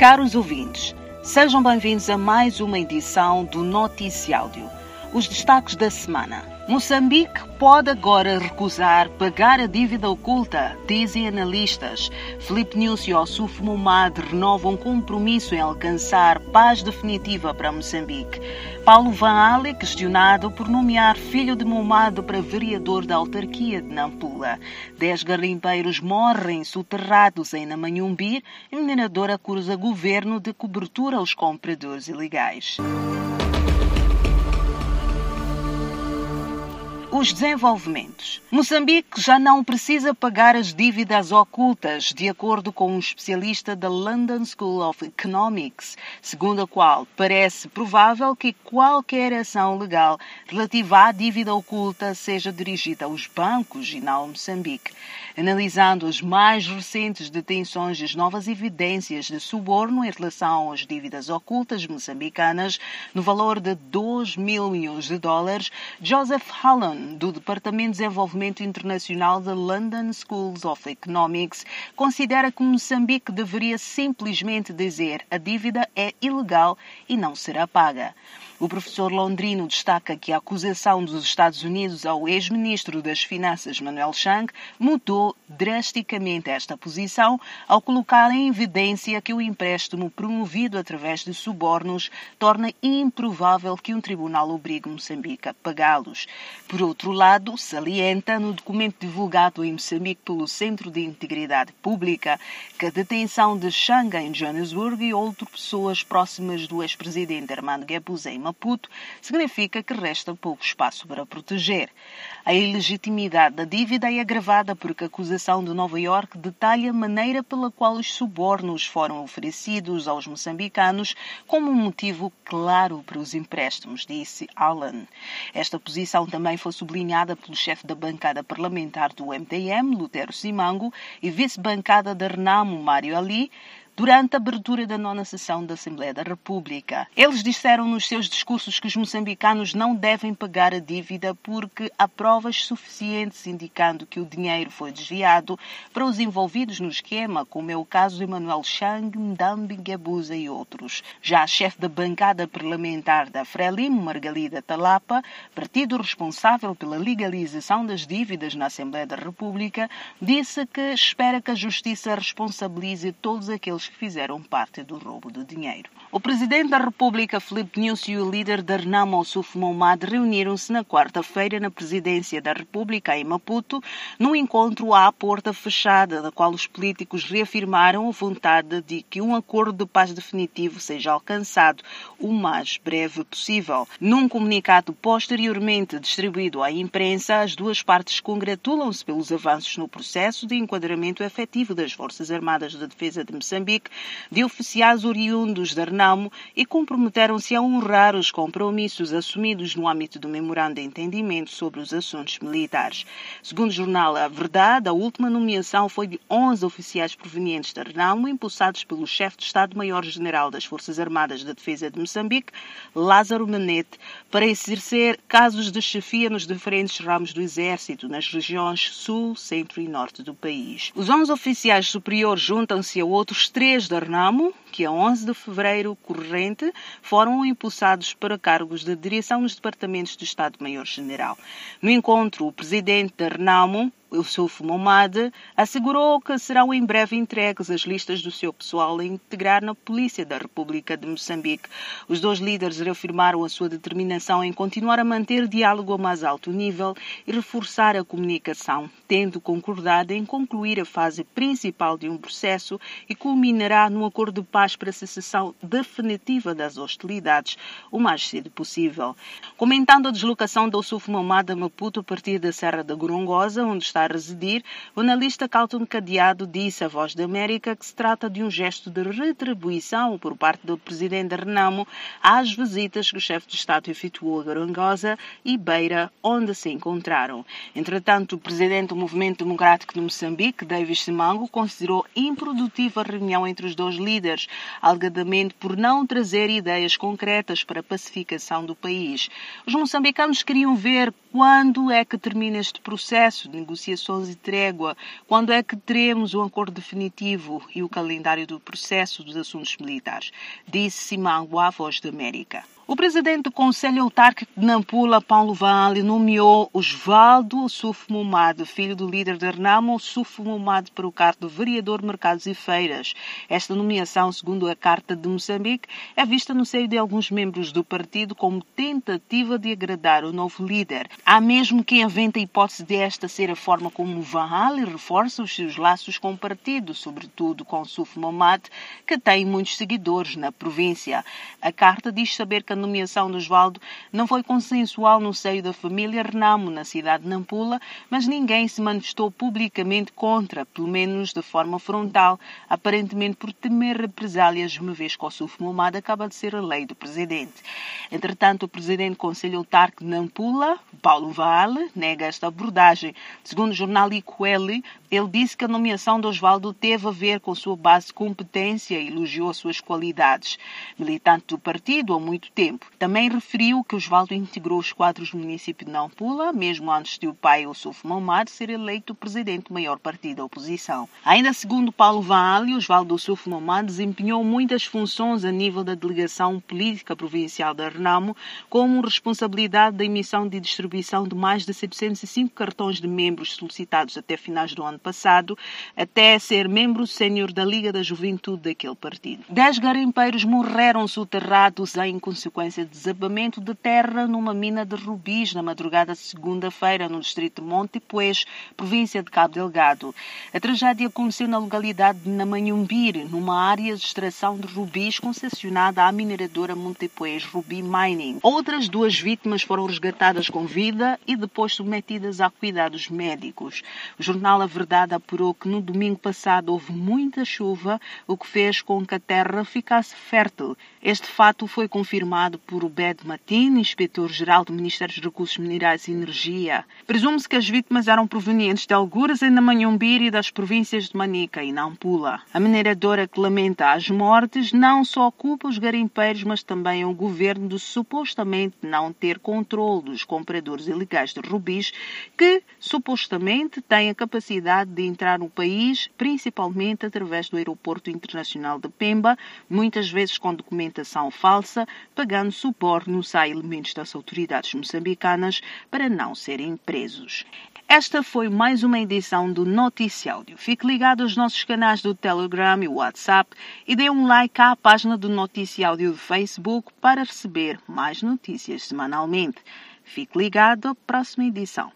Caros ouvintes, sejam bem-vindos a mais uma edição do Noticiáudio. Os destaques da semana. Moçambique pode agora recusar pagar a dívida oculta, dizem analistas. Felipe Nunes e Ossuf Momad renovam compromisso em alcançar paz definitiva para Moçambique. Paulo Van Ale questionado por nomear filho de Momad para vereador da autarquia de Nampula. Dez garimpeiros morrem soterrados em Namanhumbi e minerador acusa governo de cobertura aos compradores ilegais. Os desenvolvimentos. Moçambique já não precisa pagar as dívidas ocultas, de acordo com um especialista da London School of Economics, segundo a qual parece provável que qualquer ação legal relativa à dívida oculta seja dirigida aos bancos e não ao Moçambique. Analisando as mais recentes detenções e as novas evidências de suborno em relação às dívidas ocultas moçambicanas, no valor de 2 mil milhões de dólares, Joseph Hallam do Departamento de Desenvolvimento Internacional da London Schools of Economics, considera que Moçambique deveria simplesmente dizer a dívida é ilegal e não será paga. O professor londrino destaca que a acusação dos Estados Unidos ao ex-ministro das Finanças Manuel Chang mudou drasticamente esta posição ao colocar em evidência que o empréstimo promovido através de subornos torna improvável que um tribunal obrigue Moçambique a pagá-los. Por outro lado, salienta no documento divulgado em Moçambique pelo Centro de Integridade Pública que a detenção de Chang em Johannesburg e outras pessoas próximas do ex-presidente Armando Guebuza em Maputo, significa que resta pouco espaço para proteger. A ilegitimidade da dívida é agravada porque a acusação de Nova York detalha a maneira pela qual os subornos foram oferecidos aos moçambicanos como um motivo claro para os empréstimos, disse Allen. Esta posição também foi sublinhada pelo chefe da bancada parlamentar do MDM, Lutero Simango, e vice-bancada da Renamo, Mário Ali, durante a abertura da nona sessão da Assembleia da República. Eles disseram nos seus discursos que os moçambicanos não devem pagar a dívida porque há provas suficientes indicando que o dinheiro foi desviado para os envolvidos no esquema, como é o caso de Emanuel Chang, Ndambi Gabuza e outros. Já a chefe da bancada parlamentar da Frelimo, Margalida Talapa, partido responsável pela legalização das dívidas na Assembleia da República, disse que espera que a justiça responsabilize todos aqueles que fizeram parte do roubo do dinheiro. O presidente da República, Filipe Nyusi, e o líder da Renamo, Ossuf Momad, reuniram-se na quarta-feira na presidência da República, em Maputo, num encontro à porta fechada, na qual os políticos reafirmaram a vontade de que um acordo de paz definitivo seja alcançado o mais breve possível. Num comunicado posteriormente distribuído à imprensa, as duas partes congratulam-se pelos avanços no processo de enquadramento efetivo das Forças Armadas de Defesa de Moçambique de oficiais oriundos da Renamo e comprometeram-se a honrar os compromissos assumidos no âmbito do Memorando de Entendimento sobre os Assuntos Militares. Segundo o jornal A Verdade, a última nomeação foi de 11 oficiais provenientes da Renamo, impulsados pelo chefe de Estado-Maior-General das Forças Armadas de Defesa de Moçambique, Lázaro Menete, para exercer casos de chefia nos diferentes ramos do Exército, nas regiões Sul, Centro e Norte do país. Os 11 oficiais superiores juntam-se a outros três da Renamo, que a 11 de fevereiro corrente foram impulsados para cargos de direção nos departamentos do Estado-Maior-General. No encontro, o presidente da Renamo, Yusuf Momad, assegurou que serão em breve entregues as listas do seu pessoal a integrar na Polícia da República de Moçambique. Os dois líderes reafirmaram a sua determinação em continuar a manter diálogo a mais alto nível e reforçar a comunicação, tendo concordado em concluir a fase principal de um processo e culminará num acordo de paz para a cessação definitiva das hostilidades o mais cedo possível. Comentando a deslocação do Yusuf Momad a Maputo a partir da Serra da Gorongosa, onde está a residir, o analista Calton Cadeado disse à Voz da América que se trata de um gesto de retribuição por parte do presidente Renamo às visitas que o chefe de Estado efetuou a Garangosa e Beira, onde se encontraram. Entretanto, o presidente do Movimento Democrático de Moçambique, David Simango, considerou improdutiva a reunião entre os dois líderes, alegadamente por não trazer ideias concretas para a pacificação do país. Os moçambicanos queriam ver quando é que termina este processo de negociações e trégua, quando é que teremos um acordo definitivo e o calendário do processo dos assuntos militares, disse Simangua à Voz da América. O presidente do Conselho Autárquico de Nampula, Paulo Vale, nomeou Osvaldo Suf Mumad, filho do líder de Renamo, Suf Mumad, para o cargo de vereador Mercados e Feiras. Esta nomeação, segundo a Carta de Moçambique, é vista no seio de alguns membros do partido como tentativa de agradar o novo líder. Há mesmo quem aventa a hipótese de esta ser a forma como Vale reforça os seus laços com o partido, sobretudo com Suf Mumad, que tem muitos seguidores na província. A carta diz saber que a nomeação de Osvaldo não foi consensual no seio da família Renamo, na cidade de Nampula, mas ninguém se manifestou publicamente contra, pelo menos de forma frontal, aparentemente por temer represálias, uma vez que o Suf Momad acaba de ser eleito presidente. Entretanto, o presidente do Conselho Autárquico de Nampula, Paulo Vale, nega esta abordagem. Segundo o jornal Icoeli, ele disse que a nomeação de Osvaldo teve a ver com sua base de competência e elogiou as suas qualidades. Militante do partido há muito tempo, tempo. Também referiu que Osvaldo integrou os quadros do município de Nampula, mesmo antes de o pai, Ossuf Mamad, ser eleito presidente do maior partido da oposição. Ainda segundo Paulo Vale, Osvaldo Ossuf Mamad desempenhou muitas funções a nível da delegação política provincial da Renamo, como responsabilidade da emissão e distribuição de mais de 705 cartões de membros solicitados até finais do ano passado, até ser membro sênior da Liga da Juventude daquele partido. Dez garimpeiros morreram soterrados em consequência consequência de desabamento de terra numa mina de rubis na madrugada de segunda-feira no distrito de Montepuez, província de Cabo Delgado. A tragédia aconteceu na localidade de Namanhumbir, numa área de extração de rubis concessionada à mineradora Montepuez Ruby Mining. Outras duas vítimas foram resgatadas com vida e depois submetidas a cuidados médicos. O jornal A Verdade apurou que no domingo passado houve muita chuva, o que fez com que a terra ficasse fértil. Este fato foi confirmado informado por Ubed Matin, inspetor-geral do Ministério dos Recursos Minerais e Energia. Presume-se que as vítimas eram provenientes de Alguras em Namanhumbir e das províncias de Manica e Nampula. A mineradora que lamenta as mortes não só culpa os garimpeiros, mas também o governo de supostamente não ter controle dos compradores ilegais de rubis que supostamente têm a capacidade de entrar no país, principalmente através do aeroporto internacional de Pemba, muitas vezes com documentação falsa, pagando dando subornos a elementos das autoridades moçambicanas para não serem presos. Esta foi mais uma edição do Noticiáudio. Fique ligado aos nossos canais do Telegram e WhatsApp e dê um like à página do Noticiáudio do Facebook para receber mais notícias semanalmente. Fique ligado à próxima edição.